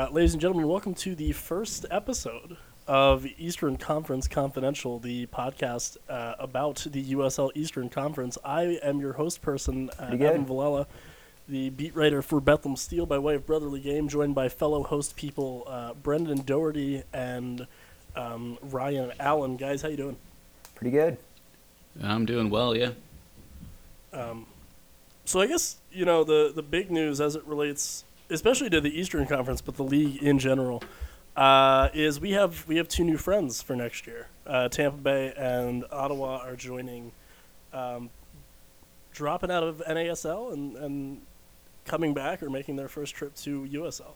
Uh, ladies and gentlemen, welcome to the first episode of Eastern Conference Confidential, the podcast uh, about the USL Eastern Conference. I am your host person, uh, Evan Villela, the beat writer for Bethlehem Steel by way of Brotherly Game, joined by fellow host people uh, Brendan Doherty and um, Ryan Allen. Guys, how you doing? Pretty good. I'm doing well, yeah. Um, so I guess you know the the big news as it relates, especially to the Eastern Conference, but the league in general, uh, is we have we have two new friends for next year. Uh, Tampa Bay and Ottawa are joining, um, dropping out of NASL and and coming back or making their first trip to USL.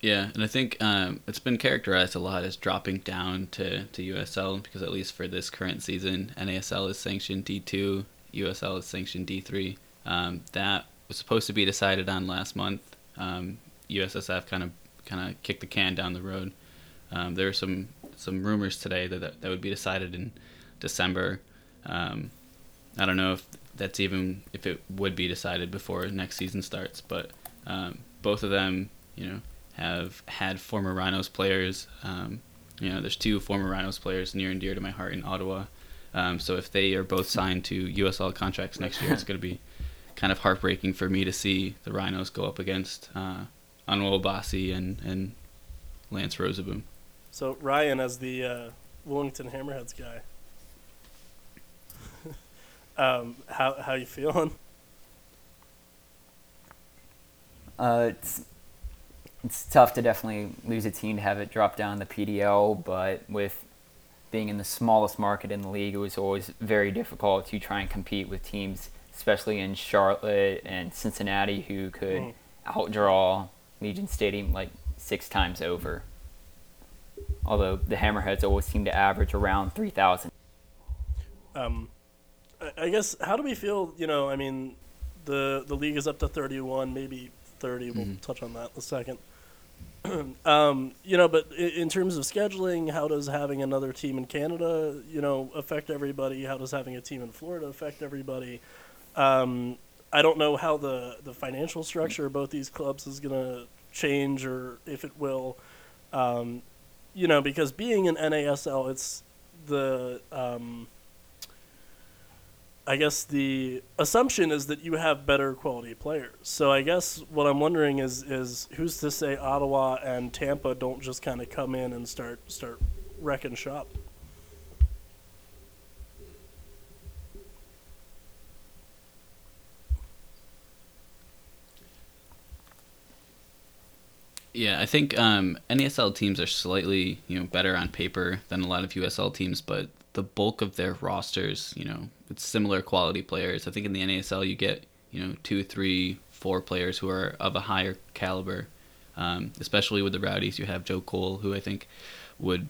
Yeah, and I think um, it's been characterized a lot as dropping down to, to USL because at least for this current season, NASL is sanctioned D2, USL is sanctioned D3. Um, that was supposed to be decided on last month. Um, USSF kind of kind of kicked the can down the road. Um, there were some some rumors today that, that, that would be decided in December. Um, I don't know if that's even if it would be decided before next season starts, but um, both of them, you know, have had former Rhinos players. Um, you know, there's two former Rhinos players near and dear to my heart in Ottawa. Um, so if they are both signed to USL contracts next year, it's going to be kind of heartbreaking for me to see the Rhinos go up against uh, Onua Obasi and, and Lance Rozeboom. So Ryan, as the uh, Wilmington Hammerheads guy, um, how how you feeling? Uh, it's it's tough to definitely lose a team to have it drop down the PDL, but with being in the smallest market in the league, it was always very difficult to try and compete with teams, especially in Charlotte and Cincinnati, who could mm. outdraw Legion Stadium like six times over. Although the Hammerheads always seem to average around 3,000. Um, I guess, how do we feel? You know, I mean, the, the league is up to 31, maybe 30. We'll mm-hmm. touch on that in a second. um, you know, but in terms of scheduling, how does having another team in Canada, you know, affect everybody? How does having a team in Florida affect everybody? Um, I don't know how the, the financial structure of both these clubs is going to change or if it will. Um, you know, because being an NASL, it's the um, I guess the assumption is that you have better quality players. So I guess what I'm wondering is is who's to say Ottawa and Tampa don't just kind of come in and start start wrecking shop. Yeah, I think um, NASL teams are slightly you know better on paper than a lot of USL teams, but the bulk of their rosters, you know, it's similar quality players. I think in the NASL you get, you know, two, three, four players who are of a higher caliber. Um, especially with the Rowdies, you have Joe Cole, who I think would,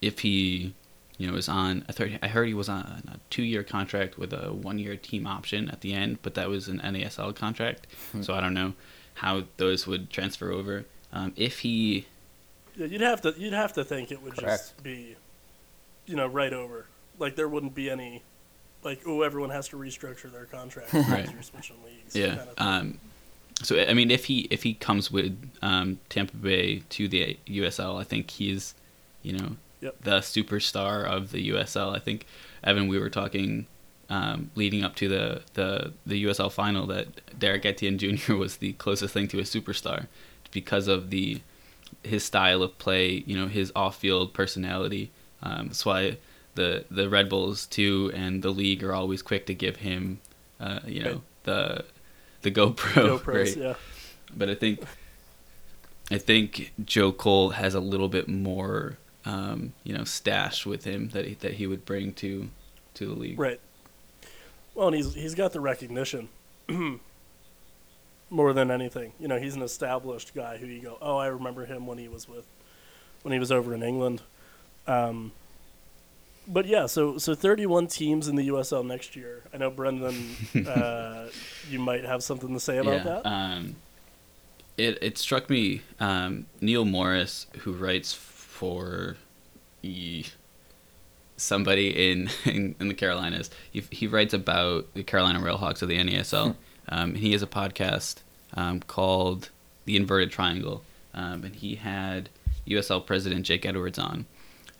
if he, you know, is on. I, thought, I heard he was on a two-year contract with a one-year team option at the end, but that was an NASL contract, hmm. so I don't know how those would transfer over. Um, if he, yeah, you'd have to you'd have to think it would Correct. just be you know, right over. Like there wouldn't be any, like oh, everyone has to restructure their contract right. you're leagues. Yeah. Kind of um, so I mean, if he if he comes with um, Tampa Bay to the USL, I think he's, you know, yep. the superstar of the USL. I think Evan, we were talking um, leading up to the, the the USL final that Derek Etienne Jr. was the closest thing to a superstar because of the his style of play, you know, his off-field personality, um, that's why the the Red Bulls too and the league are always quick to give him, uh, you know, the the GoPro. GoPros, right? yeah. But I think I think Joe Cole has a little bit more, um, you know, stash with him that he, that he would bring to to the league. Right. Well, and he's he's got the recognition more than anything. You know, he's an established guy who you go, oh, I remember him when he was with when he was over in England. Um, but yeah, so so 31 teams in the USL next year. I know Brendan, uh, you might have something to say about yeah, that. Um, it it struck me um, Neil Morris, who writes for e, somebody in, in, in the Carolinas. He he writes about the Carolina Railhawks of the NASL. Um, he has a podcast um, called the inverted triangle, um, and he had USL president Jake Edwards on,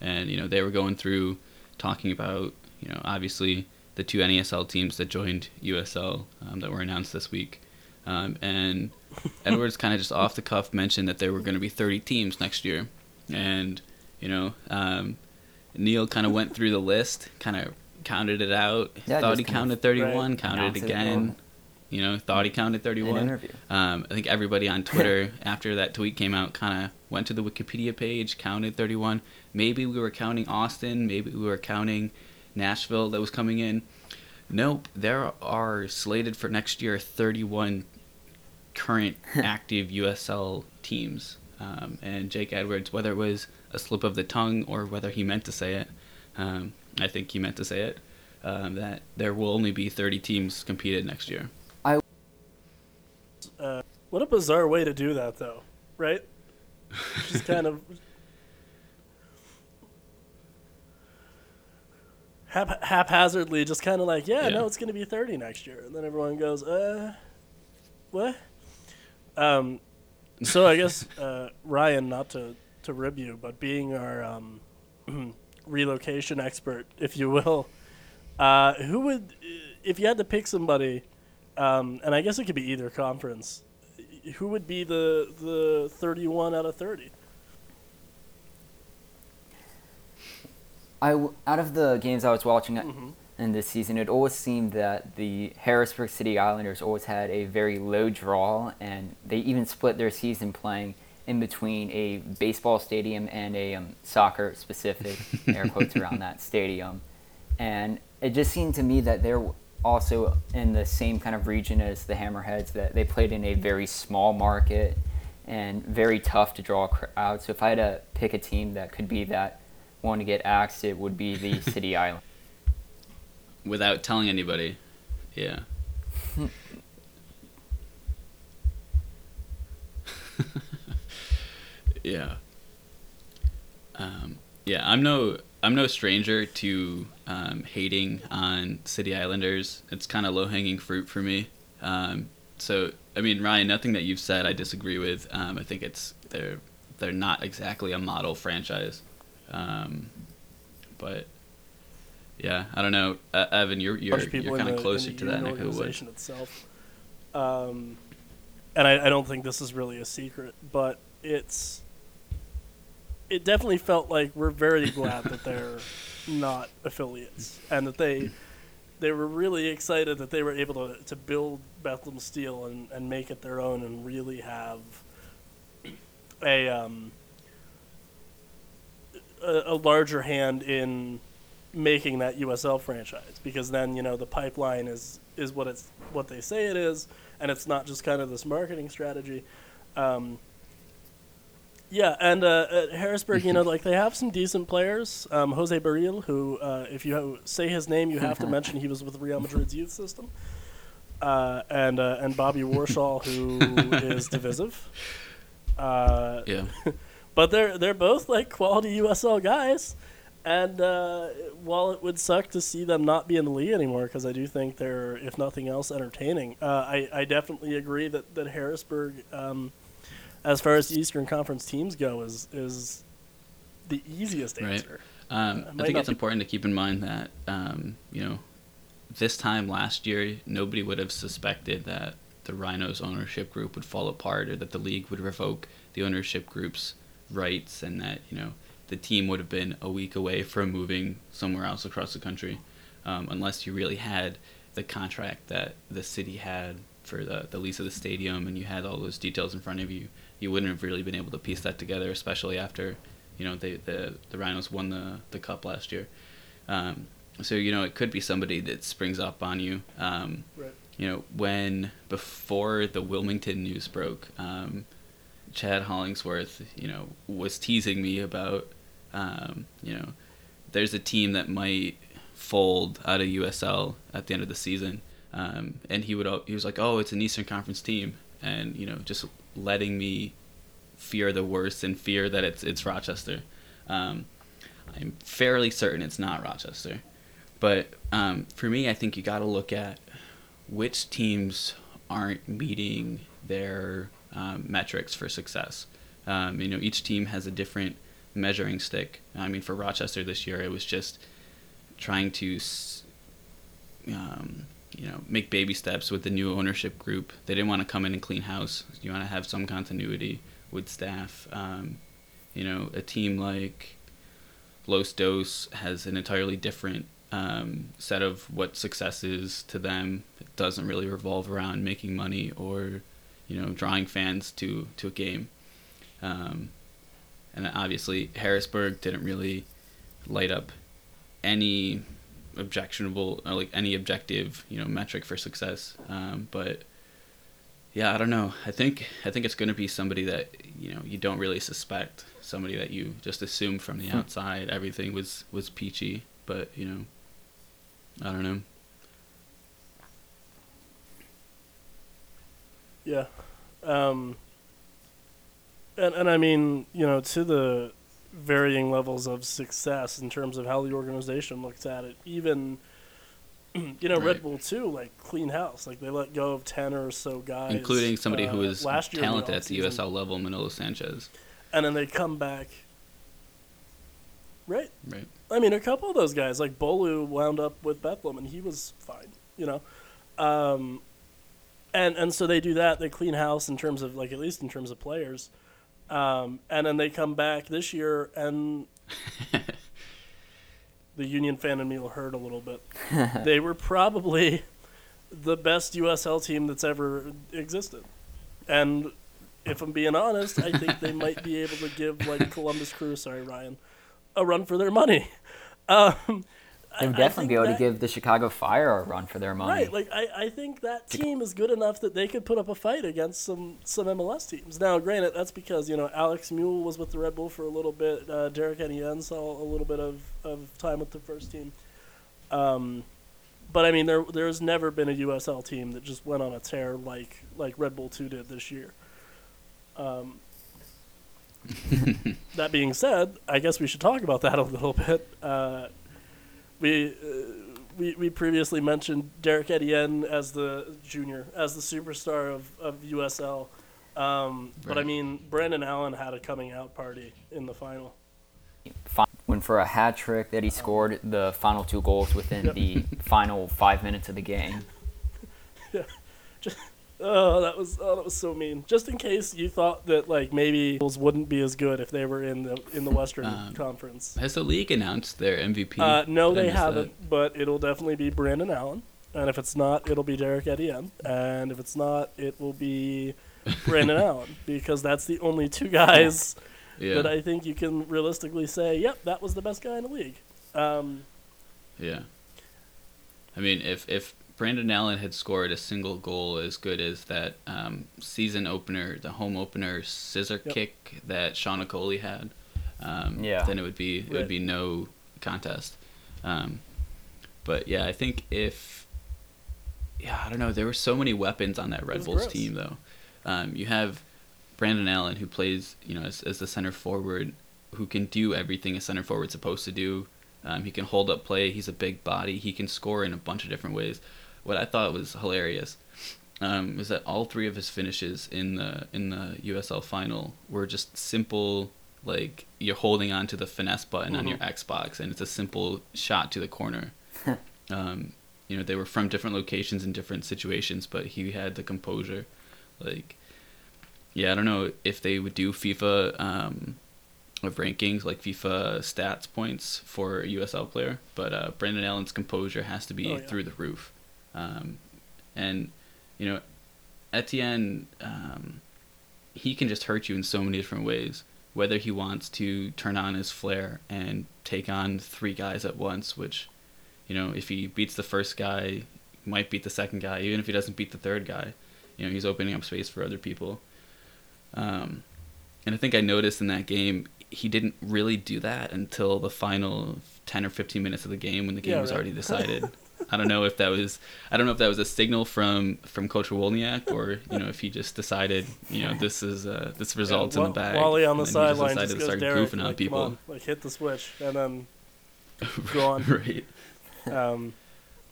and you know they were going through talking about you know obviously the two NASL teams that joined USL um, that were announced this week, um, and Edwards kind of just off the cuff mentioned that there were going to be 30 teams next year, and you know um, Neil kind of went through the list, kind of counted it out, Yeah, thought he counted 31, Right. counted it again. You know, thought he counted An 31. interview. Um, I think everybody on Twitter after that tweet came out kind of went to the Wikipedia page, counted 31. Maybe we were counting Austin, maybe we were counting Nashville that was coming in. Nope, there are slated for next year 31 current active USL teams. Um, and Jake Edwards, whether it was a slip of the tongue or whether he meant to say it, um, I think he meant to say it, um, that there will only be 30 teams competed next year. Uh, what a bizarre way to do that, though, right? Just kind of hap- haphazardly, just kind of like, yeah, Yeah. no, it's going to be 30 next year. And then everyone goes, uh, what? Um, so I guess, uh, Ryan, not to, to rib you, but being our um, relocation expert, if you will, uh, who would, if you had to pick somebody, um, and I guess it could be either conference, who would be the, the 31 out of 30? I w- out of the games I was watching Mhm. in this season, it always seemed that the Harrisburg City Islanders always had a very low draw, and they even split their season playing in between a baseball stadium and a um, soccer specific air quotes around that stadium, and it just seemed to me that they're also in the same kind of region as the Hammerheads that they played in a very small market and very tough to draw a crowd. So if I had to pick a team that could be that one to get axed, it would be the City Island. without telling anybody. Yeah. yeah. Um, yeah, I'm no I'm no stranger to um, hating on City Islanders. It's kind of low hanging fruit for me. Um, so I mean, Ryan, nothing that you've said I disagree with. Um, I think it's they're they're not exactly a model franchise, um, but yeah, I don't know, uh, Evan. You're you're, bunch of people you're kind of closer to that neck of the woods. organization itself. Um, and I, I don't think this is really a secret, but it's it definitely felt like we're very glad that they're not affiliates and that they they were really excited that they were able to, to build Bethlehem Steel and, and make it their own and really have a um, a, a larger hand in making that USL franchise because then you know the pipeline is is what it's what they say it is and it's not just kind of this marketing strategy. Um, yeah, and uh, at Harrisburg, you know, like they have some decent players. Um, Jose Barril, who, uh, if you say his name, you have to mention he was with Real Madrid's youth system. Uh, and uh, and Bobby Warshaw, who is divisive. Uh, Yeah, but they're they're both like quality USL guys, and uh, while it would suck to see them not be in the league anymore, because I do think they're, if nothing else, entertaining. Uh, I I definitely agree that that Harrisburg, um, as far as Eastern Conference teams go, is is the easiest Right. answer. um, Uh, I think it's be- important to keep in mind that um, you know this time last year nobody would have suspected that the Rhinos ownership group would fall apart or that the league would revoke the ownership group's rights and that you know the team would have been a week away from moving somewhere else across the country um, unless you really had the contract that the city had for the, the lease of the stadium and you had all those details in front of you you wouldn't have really been able to piece that together especially after you know they, the the Rhinos won the the cup last year. Um, so you know it could be somebody that springs up on you. Um, Right. you know, when before the Wilmington news broke, um, Chad Hollingsworth, you know, was teasing me about, um, you know, there's a team that might fold out of USL at the end of the season, um, and he would he was like, oh, it's an Eastern Conference team, and you know, just letting me fear the worst and fear that it's it's Rochester. Um, I'm fairly certain it's not Rochester, but um, for me, I think you got to look at which teams aren't meeting their um, metrics for success. Um, you know, each team has a different measuring stick. I mean, for Rochester this year, it was just trying to, um, you know, make baby steps with the new ownership group. They didn't want to come in and clean house. You want to have some continuity with staff. Um, you know, a team like Los Dos has an entirely different um, set of what success is to them. It doesn't really revolve around making money or, you know, drawing fans to to a game. Um, and obviously Harrisburg didn't really light up any objectionable or like any objective you know metric for success. Um, but yeah, I don't know. I think I think it's going to be somebody that you know you don't really suspect, somebody that you just assume from the hmm. outside everything was was peachy, but you know, I don't know. Yeah. Um, and and I mean, you know, to the varying levels of success in terms of how the organization looks at it. Even you know, right. Red Bull too, like clean house. Like they let go of ten or so guys, including somebody uh, who is talented at the USL level, Manolo Sanchez. And then they come back. Right. Right. I mean, a couple of those guys, like Bolu, wound up with Bethlehem, and he was fine. You know, um, and and so they do that. They clean house in terms of like at least in terms of players. Um, and then they come back this year, and the Union fan in me will hurt a little bit. they were probably the best USL team that's ever existed. And if I'm being honest, I think they might be able to give like Columbus Crew, sorry Ryan, a run for their money. Um, they would definitely be able that, to give the Chicago Fire a run for their money. Right, like I, I think that team is good enough that they could put up a fight against some some MLS teams. Now, granted, that's because you know Alex Muyl was with the Red Bull for a little bit. Uh, Derek Etienne saw a little bit of, of time with the first team. Um, but I mean, there there's never been a USL team that just went on a tear like like Red Bull Two did this year. Um, that being said, I guess we should talk about that a little bit. Uh, we uh, we we previously mentioned Derek Etienne as the junior, as the superstar of of USL. Um, right. But I mean, Brandon Allen had a coming out party in the final. Went for a hat trick that he scored the final two goals within yep. the final five minutes of the game. yeah, just Oh, that was oh, that was so mean. Just in case you thought that like maybe Bulls wouldn't be as good if they were in the in the Western um, Conference. Has the league announced their MVP? Uh, no, they haven't. That? But it'll definitely be Brandon Allen, and if it's not, it'll be Derek Etienne, and if it's not, it will be Brandon Allen because that's the only two guys yeah. that I think you can realistically say, yep, that was the best guy in the league. Um, yeah. I mean, if if Brandon Allen had scored a single goal as good as that um, season opener, the home opener scissor yep. kick that Sean Okoli had, um, yeah. then it would be it would be no contest. Um, but yeah, I think if yeah, I don't know, there were so many weapons on that Red Bulls gross. team though. Um, you have Brandon Allen who plays you know as, as the center forward who can do everything a center forward's supposed to do. Um, he can hold up play. He's a big body. He can score in a bunch of different ways what I thought was hilarious um, was that all three of his finishes in the in the USL final were just simple like you're holding on to the finesse button mm-hmm. on your mm-hmm. Xbox and it's a simple shot to the corner. um, you know, they were from different locations in different situations, but he had the composure. Like, yeah, I don't know if they would do FIFA um, of rankings like FIFA stats points for a USL player, but uh, Brandon Allen's composure has to be oh, yeah. through the roof. Um, and you know, Etienne, um, he can just hurt you in so many different ways. Whether he wants to turn on his flair and take on three guys at once, which, you know, if he beats the first guy, might beat the second guy. Even if he doesn't beat the third guy, you know, he's opening up space for other people. Um, and I think I noticed in that game he didn't really do that until the final 10 or 15 minutes of the game when the game yeah, was right. already decided. I don't know if that was I don't know if that was a signal from from Coach Wolyniec or you know if he just decided you know this is uh, this results yeah, in the bag. Wally on the sideline just, just goes Derek, goofing like, on people, on, like hit the switch and then go on. right. Um,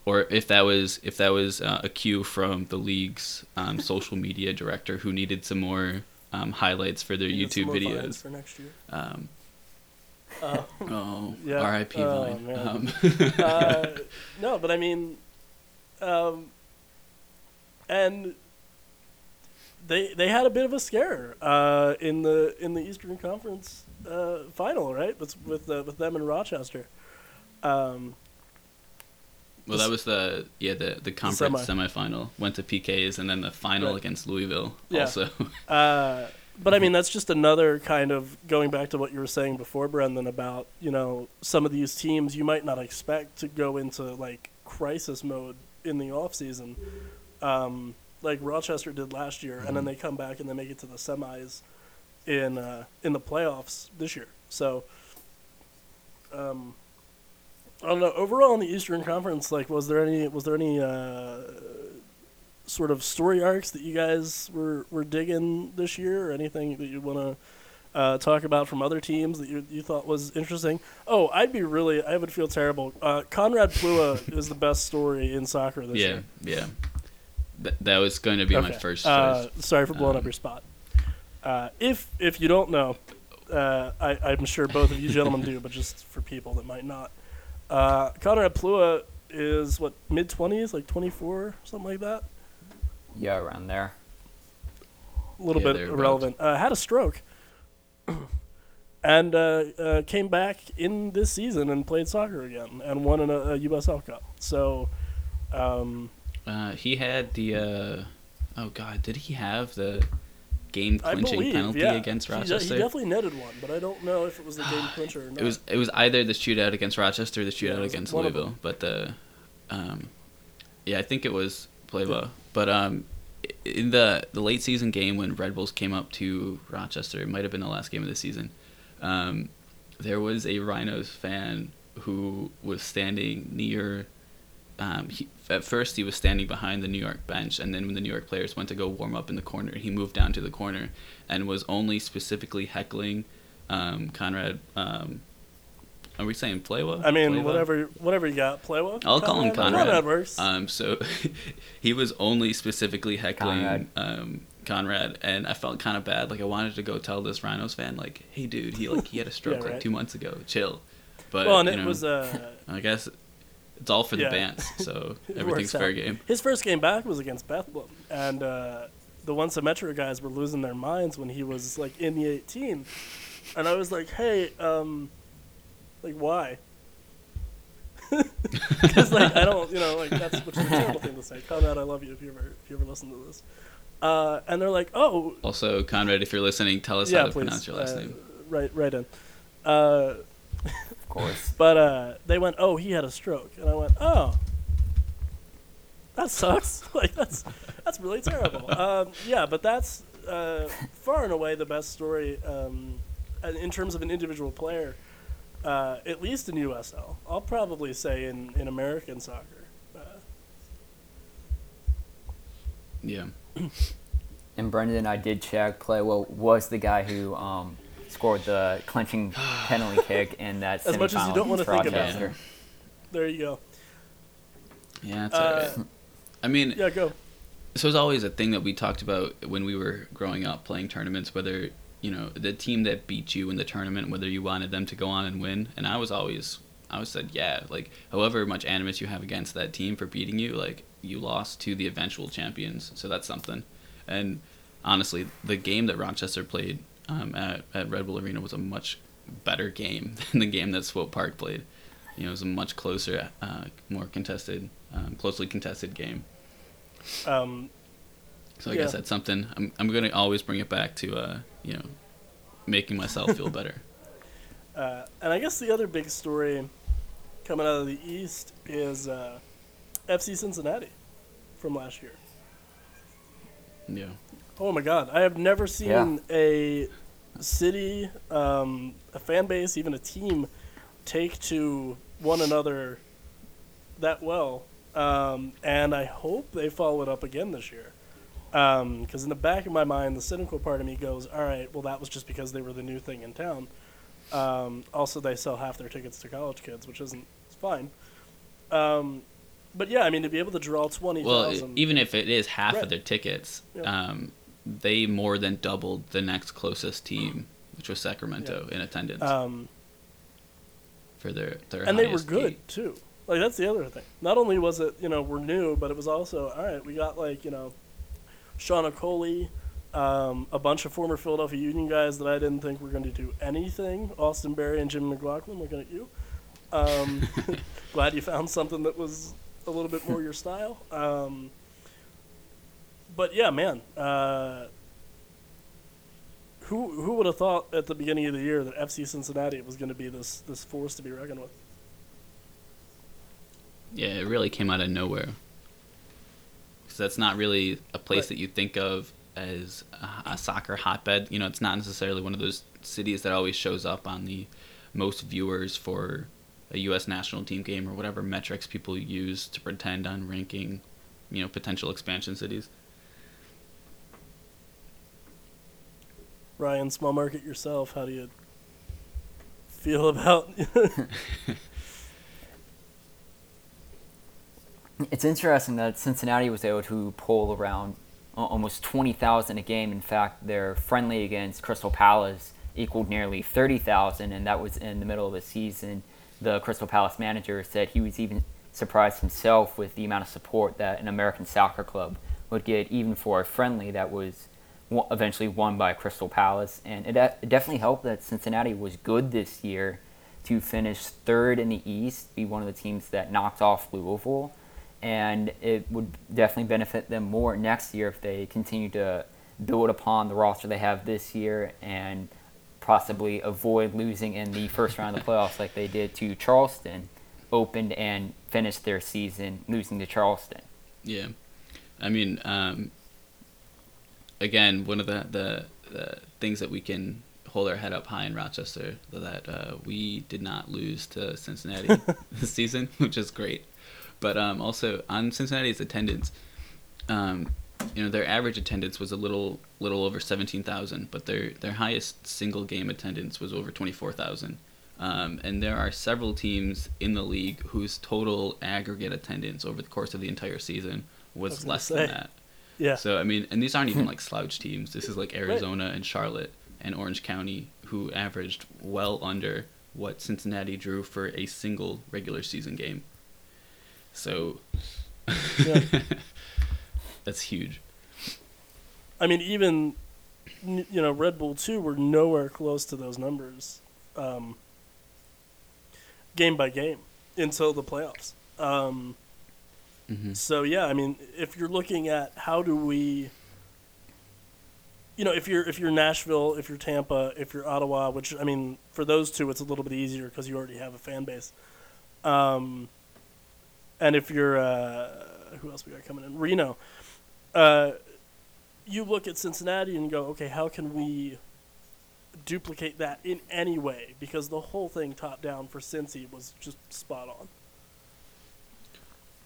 or if that was if that was uh, a cue from the league's um, social media director who needed some more um, highlights for their YouTube videos. for next year. Um, Uh, oh, Yeah. R.I.P. Oh, Vine. Um, uh, no, but I mean, um, and they they had a bit of a scare uh, in the in the Eastern Conference uh, final, right? With with uh, with them and Rochester. Um, well, that was the yeah the the conference semifinal went to PKs and then the final Right. against Louisville Yeah. also. Uh, but I mean, that's just another kind of going back to what you were saying before, Brendan, about you know some of these teams you might not expect to go into like crisis mode in the off season, um, like Rochester did last year, and then they come back and they make it to the semis in uh, in the playoffs this year. So, um, I don't know. Overall, in the Eastern Conference, like, was there any was there any uh, sort of story arcs that you guys were, were digging this year, or anything that you want to uh, talk about from other teams that you, you thought was interesting? Oh, I'd be really, I would feel terrible. Uh, Conrad Plewa is the best story in soccer this yeah, year. yeah. Th- that was going to be my Okay. first Uh, sorry for blowing Um, up your spot. Uh, if if you don't know, uh, I, I'm sure both of you gentlemen do, but just for people that might not, uh, Conrad Plewa is what mid twenties, like 24, something like that. Yeah, around there. a little Yeah, bit thereabouts. irrelevant. Uh, had a stroke, and uh, uh, came back in this season and played soccer again and won an, a USL Cup. So, um, Uh, he had the uh, oh god, did he have the game I clinching believe, penalty yeah, against Rochester? he definitely netted one, but I don't know if it was the game clincher or not. It was it was either the shootout against Rochester or the shootout was against Louisville. But the um, yeah, I think it was Playboy. But um, in the the late season game when Red Bulls came up to Rochester, it might have been the last game of the season. Um, there was a Rhinos fan who was standing near. Um, he, at first, he was standing behind the New York bench, and then when the New York players went to go warm up in the corner, he moved down to the corner and was only specifically heckling um, Conrad. Um, are we saying Playwa? I mean, Playwa? whatever, whatever you got. Play well. I'll call him Conrad. Conrad works. Um, so he was only specifically heckling Conrad. um, Conrad, and I felt kind of bad. Like I wanted to go tell this Rhinos fan, like, "Hey, dude, he like he had a stroke right. like two months ago. Chill." But well, and you it was uh, I guess it's all for the Yeah. bands, so everything's fair out. game. his first game back was against Bethlehem, and uh, the one Symmetra guys were losing their minds when he was like in the 18, and I was like, hey, um, like why? Because like I don't, you know, like that's which is a terrible thing to say. Conrad, I love you if you ever if you ever listen to this. Uh, and they're like, oh, Also, Conrad, if you're listening, tell us yeah, how to please, pronounce your last uh, name. Right, right in. Uh, Of course. but uh, they went, oh, he had a stroke, and I went, oh, that sucks. like that's that's really terrible. um, yeah, but that's uh, far and away the best story um, in terms of an individual player, uh, at least in USL. I'll probably say in in American soccer. Uh, Yeah. And Brendan, I did check. Play well was the guy who um, scored the clinching penalty kick in that As much as you don't wanna think about Rochester. it. there you go. Yeah, it's Uh, alright. I mean, Yeah, go. so it's always a thing that we talked about when we were growing up playing tournaments whether you know the team that beat you in the tournament whether you wanted them to go on and win. And i was always i always said yeah like however much animus you have against that team for beating you like you lost to the eventual champions. So that's something. And honestly the game that rochester played um, at, at red bull arena was a much better game than the game that swope park played. You know it was a much closer uh, more contested um, closely contested game. Um, so I Yeah. guess that's something I'm I'm gonna always bring it back to uh you know making myself feel better. Uh, and I guess the other big story coming out of the East is uh, FC Cincinnati from last year. Yeah. Oh my God, I have never seen Yeah. a city, um, a fan base, even a team take to one another that well. Um, and I hope they follow it up again this year. Because in the back of my mind, the cynical part of me goes, all right, well, that was just because they were the new thing in town. Um, also, they sell half their tickets to college kids, which isn't it's fine. Um, but yeah, I mean to be able to draw twenty Well, even if it is half Right. of their tickets, Yeah. um, they more than doubled the next closest team, which was Sacramento, in attendance um, for their their and they were good peak. too. Like that's the other thing. Not only was it you know we're new, but it was also all right. We got like you know, Sean Okoli, um, a bunch of former Philadelphia Union guys that I didn't think were going to do anything. Austin Berry and Jim McLaughlin looking at you. Um, glad you found something that was a little bit more your style. Um, but yeah, man. Uh, who who would have thought at the beginning of the year that FC Cincinnati was going to be this this force to be reckoned with? Yeah, it really came out of nowhere. That's not really a place Right. that you think of as a, a soccer hotbed. You know, it's not necessarily one of those cities that always shows up on the most viewers for a U.S. national team game or whatever metrics people use to pretend on ranking, you know, potential expansion cities. Ryan, small market yourself. How do you feel about? It's interesting that Cincinnati was able to pull around almost 20,000 a game. In fact, their friendly against Crystal Palace equaled nearly 30,000, and that was in the middle of the season. The Crystal Palace manager said he was even surprised himself with the amount of support that an American soccer club would get, even for a friendly that was eventually won by Crystal Palace. And it, it definitely helped that Cincinnati was good this year to finish third in the East, be one of the teams that knocked off Louisville and it would definitely benefit them more next year if they continue to build upon the roster they have this year and possibly avoid losing in the first round of the playoffs like they did to Charleston, opened and finished their season losing to Charleston. Yeah, I mean, um, again, one of the, the the things that we can hold our head up high in Rochester that uh, we did not lose to Cincinnati this season, which is great. But um, also on Cincinnati's attendance, um, you know, their average attendance was a little little over seventeen thousand, but their their highest single game attendance was over twenty four thousand. Um, and there are several teams in the league whose total aggregate attendance over the course of the entire season was, was less say. than that. yeah, So I mean, and these aren't even like slouch teams. This is like Arizona and Charlotte and Orange County, who averaged well under what Cincinnati drew for a single regular season game. So Yeah. that's huge. I mean even you know Red Bull two were nowhere close to those numbers, um, game by game until the playoffs. Um, hmm So yeah, I mean, if you're looking at how do we, you know, if you're if you're Nashville, if you're Tampa, if you're Ottawa, which I mean, for those two, it's a little bit easier because you already have a fan base. Um, and if you're uh, who else we got coming in Reno, uh, you look at Cincinnati and go, okay, how can we duplicate that in any way? Because the whole thing top down for Cincy was just spot on.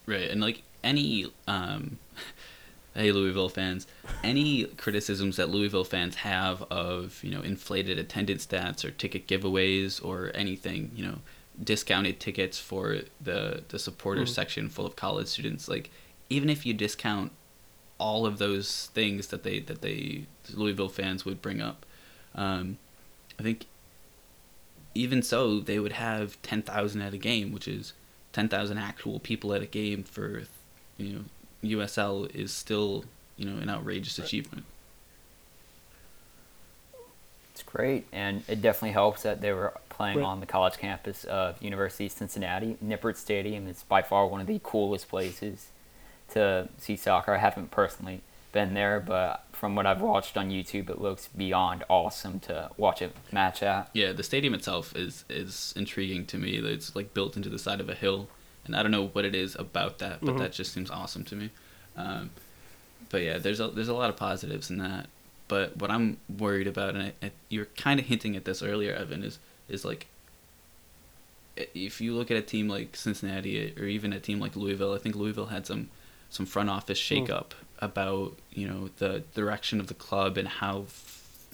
Right, and like any um, hey Louisville fans, any criticisms that Louisville fans have of you know inflated attendance stats or ticket giveaways or anything, you know, discounted tickets for the the supporters Mhm. section full of college students, like even if you discount all of those things that they that they Louisville fans would bring up, um, I think even so they would have ten thousand at a game, which is ten thousand actual people at a game for you know USL is still you know an outrageous Right. achievement. It's great, and it definitely helps that they were playing Right. on the college campus of University of Cincinnati. Nippert Stadium is by far one of the coolest places to see soccer. I haven't personally been there, but from what I've watched on YouTube, it looks beyond awesome to watch a match at. Yeah, the stadium itself is is intriguing to me. It's like built into the side of a hill, and I don't know what it is about that, but Mhm. that just seems awesome to me. Um, but yeah, there's a there's a lot of positives in that. But what I'm worried about, and I, I, you're kind of hinting at this earlier, Evan, is is like if you look at a team like Cincinnati or even a team like Louisville, I think Louisville had some some front office hmm. shakeup about you know the direction of the club and how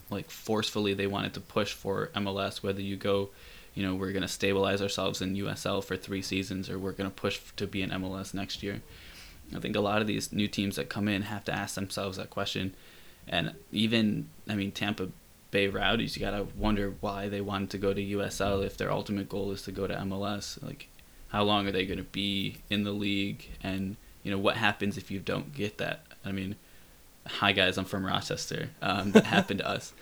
like forcefully they wanted to push for MLS. Whether you go you know, we're going to stabilize ourselves in USL for three seasons or we're going to push to be in MLS next year. I think a lot of these new teams that come in have to ask themselves that question. And even, I mean, Tampa Bay Rowdies, you got to wonder why they wanted to go to USL if their ultimate goal is to go to MLS. Like, how long are they going to be in the league? And, you know, what happens if you don't get that? I mean, hi guys, I'm from Rochester. Um, that happened to us.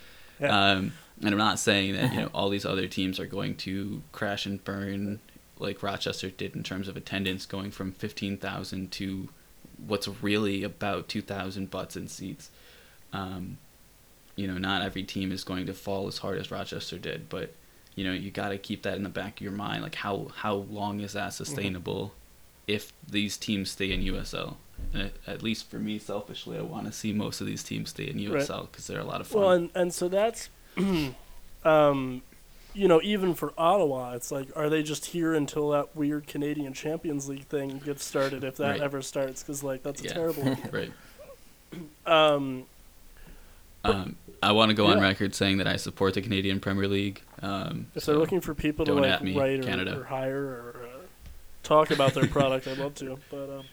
Yeah. Um, and I'm not saying that you know all these other teams are going to crash and burn like Rochester did in terms of attendance, going from 15,000 to what's really about 2,000 butts and seats. Um, you know, not every team is going to fall as hard as Rochester did, but you know, you got to keep that in the back of your mind. Like, how how long is that sustainable? Mm-hmm. If these teams stay in USL, and at least for me, selfishly, I want to see most of these teams stay in USL because right. they're a lot of fun. Well, and and so that's, um, you know, even for Ottawa, it's like, are they just here until that weird Canadian Champions League thing gets started, if that right. ever starts? Because like that's yeah. a terrible right. Um, um, I want to go yeah. on record saying that I support the Canadian Premier League. Um, if so they're looking for people to like me, write or, or, hire or uh, talk about their product, I'd love to. But um,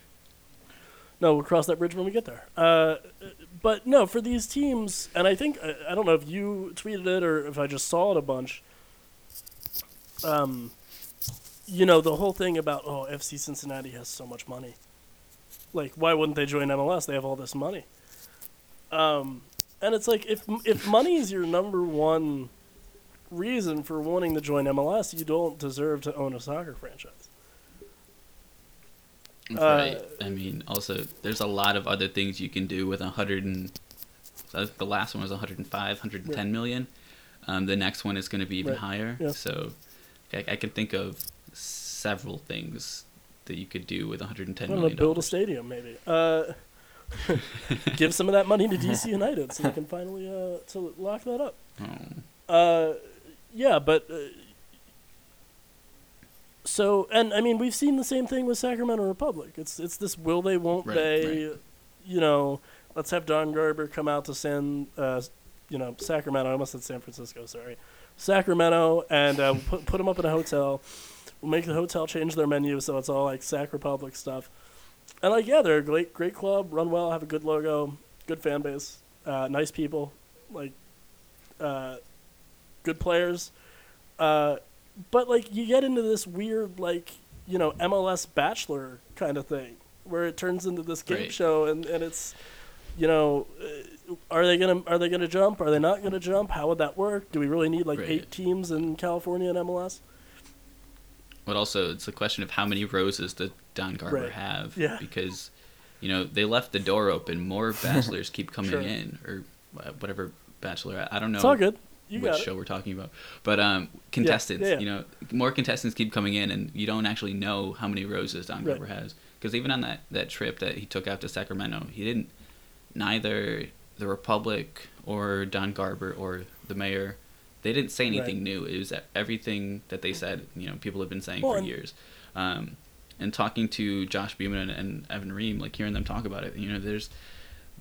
no, we'll cross that bridge when we get there. Uh, but no, for these teams, and I think I, I, don't know if you tweeted it or if I just saw it a bunch. Um, you know the whole thing about oh FC Cincinnati has so much money. Like, why wouldn't they join MLS? They have all this money. Um, and it's like if if money is your number one reason for wanting to join MLS, you don't deserve to own a soccer franchise. Right. Uh, I mean, also there's a lot of other things you can do with a hundred and so the last one was 105, 110 million. Um, the next one is going to be even right. higher. Yeah. So I, I, can think of several things that you could do with 110 million. Build a stadium, maybe. Uh, give some of that money to DC United so they can finally uh, to lock that up. Oh. Uh, yeah, but uh, so and I mean we've seen the same thing with Sacramento Republic. It's it's this will they won't right, they, right. you know. Let's have Don Garber come out to San, uh, you know, Sacramento. I almost said San Francisco. Sorry, Sacramento, and uh, put put them up in a hotel. We'll make the hotel change their menu so it's all like Sac Republic stuff. And like yeah, they're a great great club, run well, have a good logo, good fan base, uh, nice people, like uh, good players. Uh, but like you get into this weird like you know MLS Bachelor kind of thing where it turns into this game right. show and, and it's you know uh, are they gonna are they gonna jump are they not gonna jump how would that work do we really need like right. eight teams in California and MLS but also it's a question of how many roses does Don Garber right. have yeah because you know they left the door open more bachelors keep coming sure. in or whatever bachelor I don't know it's all good you which show we're talking about. But um, contestants, yeah, yeah, yeah. you know, more contestants keep coming in, and you don't actually know how many roses Don right. Garber has. Because even on that, that trip that he took out to Sacramento, he didn't. Neither the Republic or Don Garber or the mayor, they didn't say anything right. new. It was everything that they said. You know, people have been saying well, for years. Um, and talking to Josh Beeman and, and Evan Ream, like hearing them talk about it, you know, there's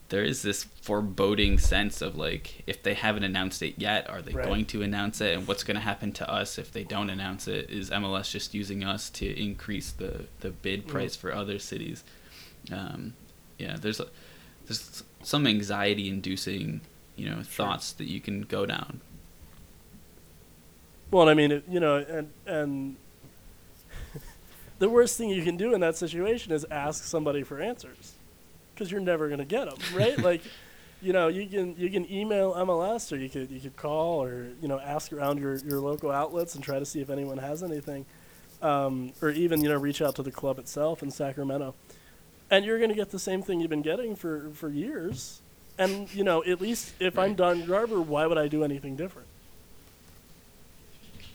there is this foreboding sense of like if they haven't announced it yet are they right. going to announce it and what's going to happen to us if they don't announce it is mls just using us to increase the the bid mm. price mm. for other cities um, yeah there's a, there's some anxiety inducing you know sure. thoughts that you can go down well i mean it, you know and and the worst thing you can do in that situation is ask somebody for answers because you're never gonna get them, right? like, you know, you can you can email MLS or you could you could call or you know ask around your your local outlets and try to see if anyone has anything, um, or even you know reach out to the club itself in Sacramento, and you're gonna get the same thing you've been getting for for years. And you know, at least if right. I'm Don Garber, why would I do anything different?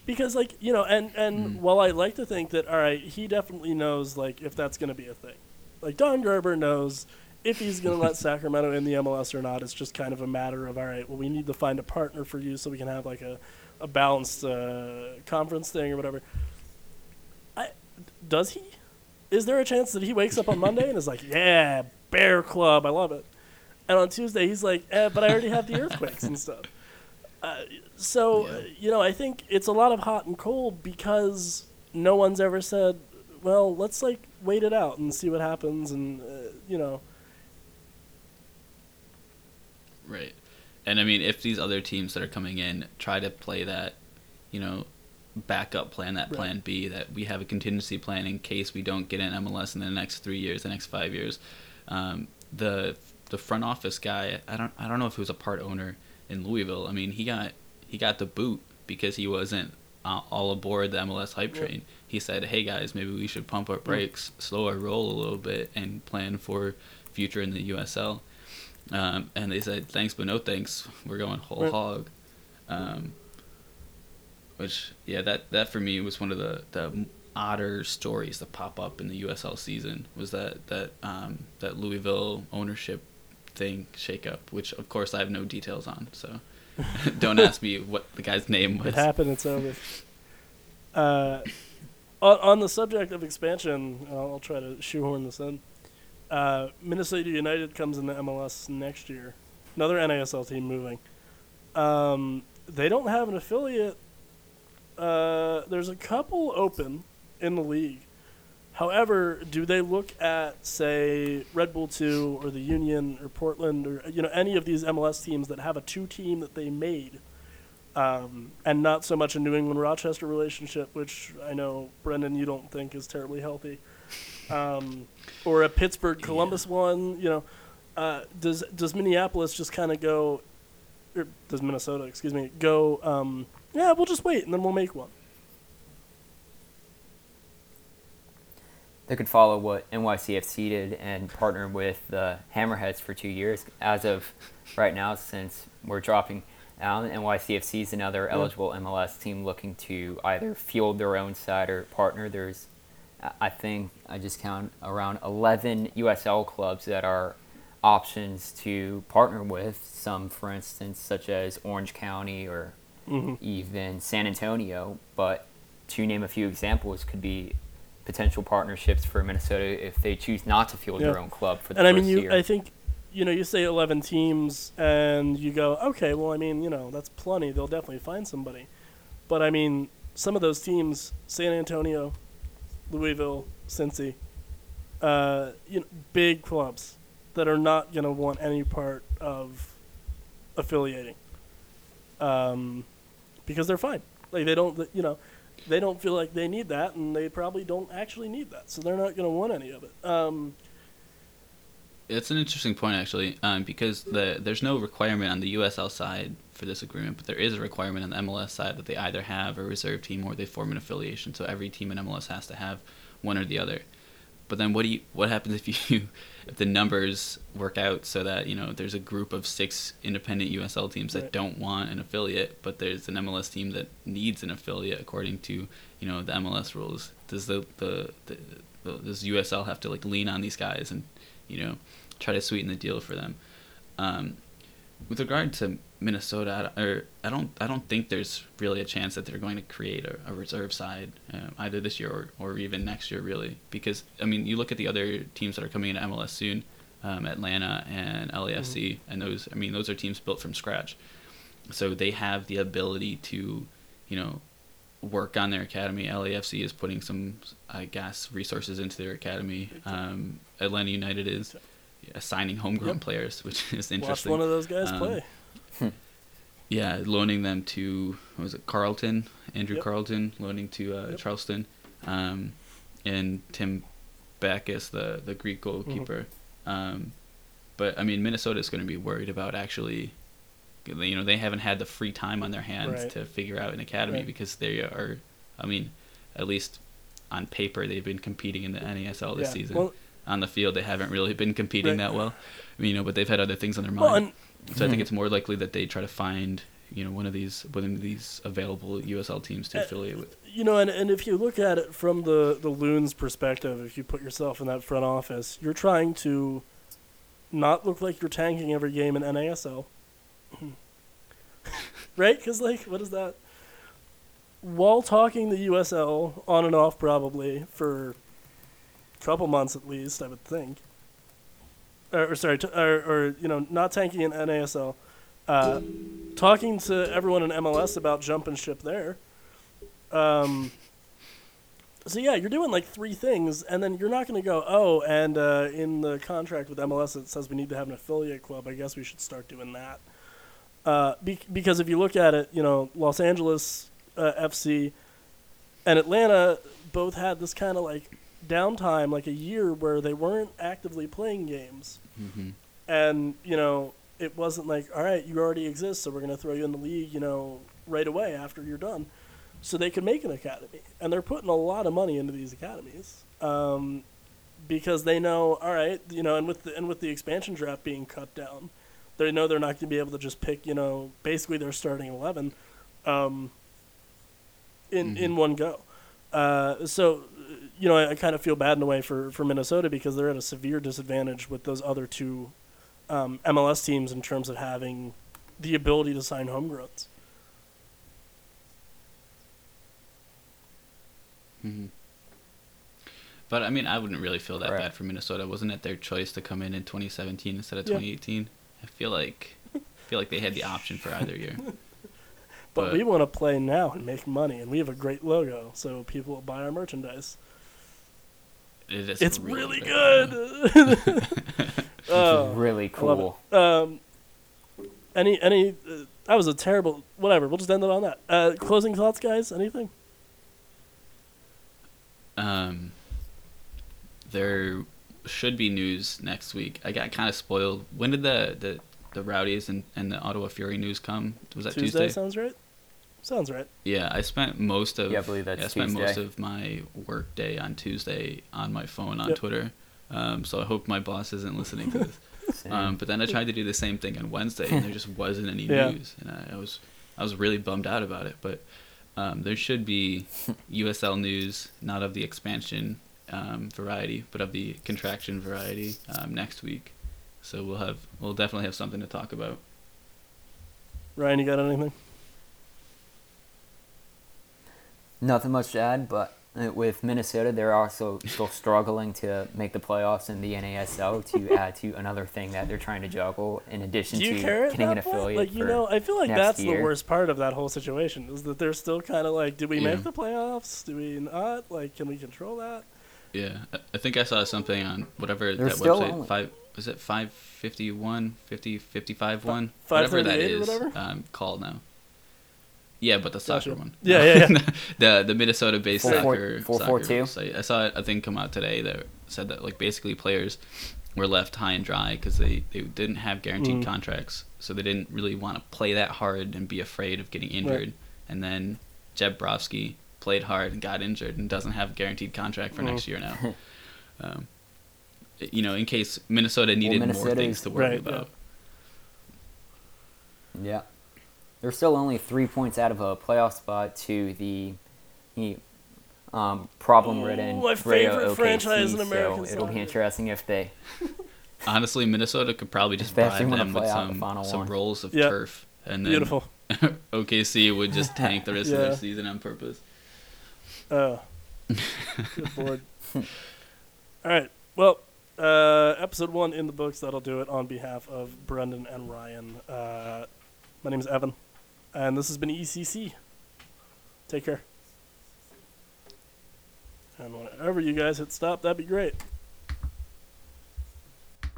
Because like you know and and mm. while i like to think that all right he definitely knows like if that's going to be a thing like don garber knows if he's going to let Sacramento in the MLS or not, it's just kind of a matter of all right. Well, we need to find a partner for you so we can have like a a balanced uh, conference thing or whatever. I does he? Is there a chance that he wakes up on Monday and is like, "Yeah, Bear Club, I love it," and on Tuesday he's like, eh, "But I already have the earthquakes and stuff." Uh, so Yeah. uh, you know, I think it's a lot of hot and cold because no one's ever said, "Well, let's like wait it out and see what happens," and uh, you know, Right. And I mean, if these other teams that are coming in try to play that, you know, backup plan, that Right. plan B, that we have a contingency plan in case we don't get an MLS in the next three years, the next five years. Um, the the front office guy, I don't I don't know if he was a part owner in Louisville. I mean, he got he got the boot because he wasn't uh, all aboard the MLS hype Yeah. train. He said, "Hey guys, maybe we should pump our brakes, slow our roll a little bit, and plan for future in the USL." Um, and they said, "Thanks, but no thanks. We're going whole Right. hog." Um, which, yeah, that that for me was one of the the odder stories that pop up in the USL season was that that um, that Louisville ownership thing shakeup, which of course I have no details on. So don't ask me what the guy's name was. it happened. It's over. Uh, on, on the subject of expansion, I'll, I'll try to shoehorn this in. Uh, Minnesota United comes into MLS next year. Another NASL team moving. Um, they don't have an affiliate. Uh, there's a couple open in the league. However, do they look at, say, Red Bull 2 or the Union or Portland or you know any of these MLS teams that have a two team that they made, um, and not so much a New England Rochester relationship, which I know Brendan you don't think is terribly healthy, um, or a Pittsburgh Columbus one. You know, uh, does does Minneapolis just kind of go, or does Minnesota, excuse me, go? Um, yeah, we'll just wait and then we'll make one. They could follow what NYCFC did and partner with the Hammerheads for two years. As of right now, since we're dropping down, NYCFC is another Yeah. eligible MLS team looking to either field their own side or partner. There's, I- think, I just count around 11 USL clubs that are options to partner with. Some, for instance, such as Orange County or hmm even San Antonio. But to name a few examples, could be potential partnerships for Minnesota if they choose not to field their own club for the And I mean, you, year. I think, you know, you say 11 teams, and you go, okay, well, I mean, you know, that's plenty. They'll definitely find somebody. But I mean, some of those teams, San Antonio, Louisville, Cincy, uh, you know, big clubs that are not going to want any part of affiliating, um, because they're fine. Like they don't, you know, they don't feel like they need that, and they probably don't actually need that, so they're not going to want any of it. Um, It's an interesting point actually, um, because the there's no requirement on the USL side for this agreement, but there is a requirement on the MLS side that they either have a reserve team or they form an affiliation. So every team in MLS has to have one or the other. But then what do you what happens if you if the numbers work out so that you know there's a group of six independent USL teams that Right. don't want an affiliate, but there's an MLS team that needs an affiliate according to you know the MLS rules. Does the the, the, the does USL have to like lean on these guys and you know try to sweeten the deal for them? Um, with regard to Minnesota, I, or I don't, I don't think there's really a chance that they're going to create a, a reserve side um, either this year or, or even next year, really. Because I mean, you look at the other teams that are coming into MLS soon, um, Atlanta and LAFC, and those, I mean, those are teams built from scratch, so they have the ability to, you know, work on their academy. LAFC is putting some, I guess, resources into their academy. Um, Atlanta United is assigning homegrown Yep. players, which is interesting. Watch interesting. one of those guys Um, play. Yeah, loaning them to what was it Carleton, Andrew Yep. Carleton, loaning to uh, Yep. Charleston, um, and Tim Backus, the the Greek goalkeeper. Mm-hmm. Um, but I mean, Minnesota is going to be worried about actually, you know, they haven't had the free time on their hands Right. to figure out an academy Right. because they are, I mean, at least on paper they've been competing in the NASL this yeah. season. Well, on the field, they haven't really been competing Right. that well. You know, but they've had other things on their mind. well, and So I think it's more likely that they try to find, you know, one of these one of these available USL teams to Uh, affiliate with. you know, and, and if you look at it from the the loons' perspective, if you put yourself in that front office, you're trying to not look like you're tanking every game in NASL, right? Because like, what is that? While talking the USL on and off, probably for a couple months at least, I would think. Or, or sorry, t- or, or you know, not tanking in NASL, uh, talking to everyone in MLS about jumping ship there. Um, so yeah, you're doing like three things, and then you're not going to go, oh, and uh, in the contract with MLS it says we need to have an affiliate club. I guess we should start doing that. Uh, be- because if you look at it, you know, Los Angeles uh, FC and Atlanta both had this kind of like downtime, like a year where they weren't actively playing games, hmm and you know, it wasn't like, all right, you already exist, so we're going to throw you in the league, you know, right away after you're done so they can make an academy. And they're putting a lot of money into these academies um, because they know, all right, you know, and with the and with the expansion draft being cut down, they know they're not going to be able to just pick, you know, basically their starting eleven um, in Mhm. in one go. Uh, so, you know, I, I kind of feel bad in a way for for Minnesota because they're at a severe disadvantage with those other two um, MLS teams in terms of having the ability to sign homegrowns. hmm But I mean, I wouldn't really feel that Right. bad for Minnesota. Wasn't it their choice to come in in 2017 instead of Yeah. 2018? I feel like I feel like they had the option for either year. But, But- we want to play now and make money, and we have a great logo, so people will buy our merchandise. It is It's really, great. good. Oh, really I love cool. Um, any any uh, that was a terrible whatever. We'll just end it on that. Uh, closing thoughts, guys. Anything? Um, there should be news next week. I got kind of spoiled. When did the the, the Rowdies and, and the Ottawa Fury news come? Was that Tuesday, Tuesday? sounds right. Sounds right. Yeah, I spent most of Yeah, I believe that's I spent most of my work day on Tuesday on my phone on Yep. Twitter. Um, so I hope my boss isn't listening to this. Same. Um, but then I tried to do the same thing on Wednesday, and there just wasn't any Yeah. news, and I, I was I was really bummed out about it. But um, there should be USL news, not of the expansion um, variety, but of the contraction variety um, next week. So we'll have we'll definitely have something to talk about. Ryan, you got anything? Nothing much to add, but uh, with Minnesota, they're also still struggling to make the playoffs in the NASL to add to another thing that they're trying to juggle in addition Do you to care getting an point? affiliate. Like you for- know, I feel like next that's the worst part of that whole situation is that they're still kind of like, did we Yeah. make the playoffs? Do we not? Like, can we control that? Yeah, I- I think I saw something on whatever They're that website only- five was it five fifty one, fifty fifty five one, Fi- whatever that 538 or whatever? um, called now. Yeah, but the soccer Gotcha. one. Yeah, yeah, yeah. the the Minnesota based Four- four- soccer four- soccer four two? site. I saw a thing come out today that said that like basically players were left high and dry because they, they didn't have guaranteed Mhm. contracts, so they didn't really want to play that hard and be afraid of getting injured. And then Jeb Brovsky played hard and got injured and doesn't have a guaranteed contract for Mhm. next year now. um, you know, in case Minnesota needed more Minnesota things to worry Right, yeah. about. Yeah. They're still only three points out of a playoff spot to the, the um, problem-ridden Ooh, my favorite OKC, franchise in American so it'll be interesting if they Honestly, Minnesota could probably just buy them with play out the some, one. rolls of Yep. turf, and then Beautiful. OKC would just tank the rest of their season on purpose. Oh, good lord. All right. Well, uh, episode one in the books. That'll do it on behalf of Brendan and Ryan. Uh, my name is Evan, and this has been ECC. Take care. And whenever you guys hit stop, that'd be great.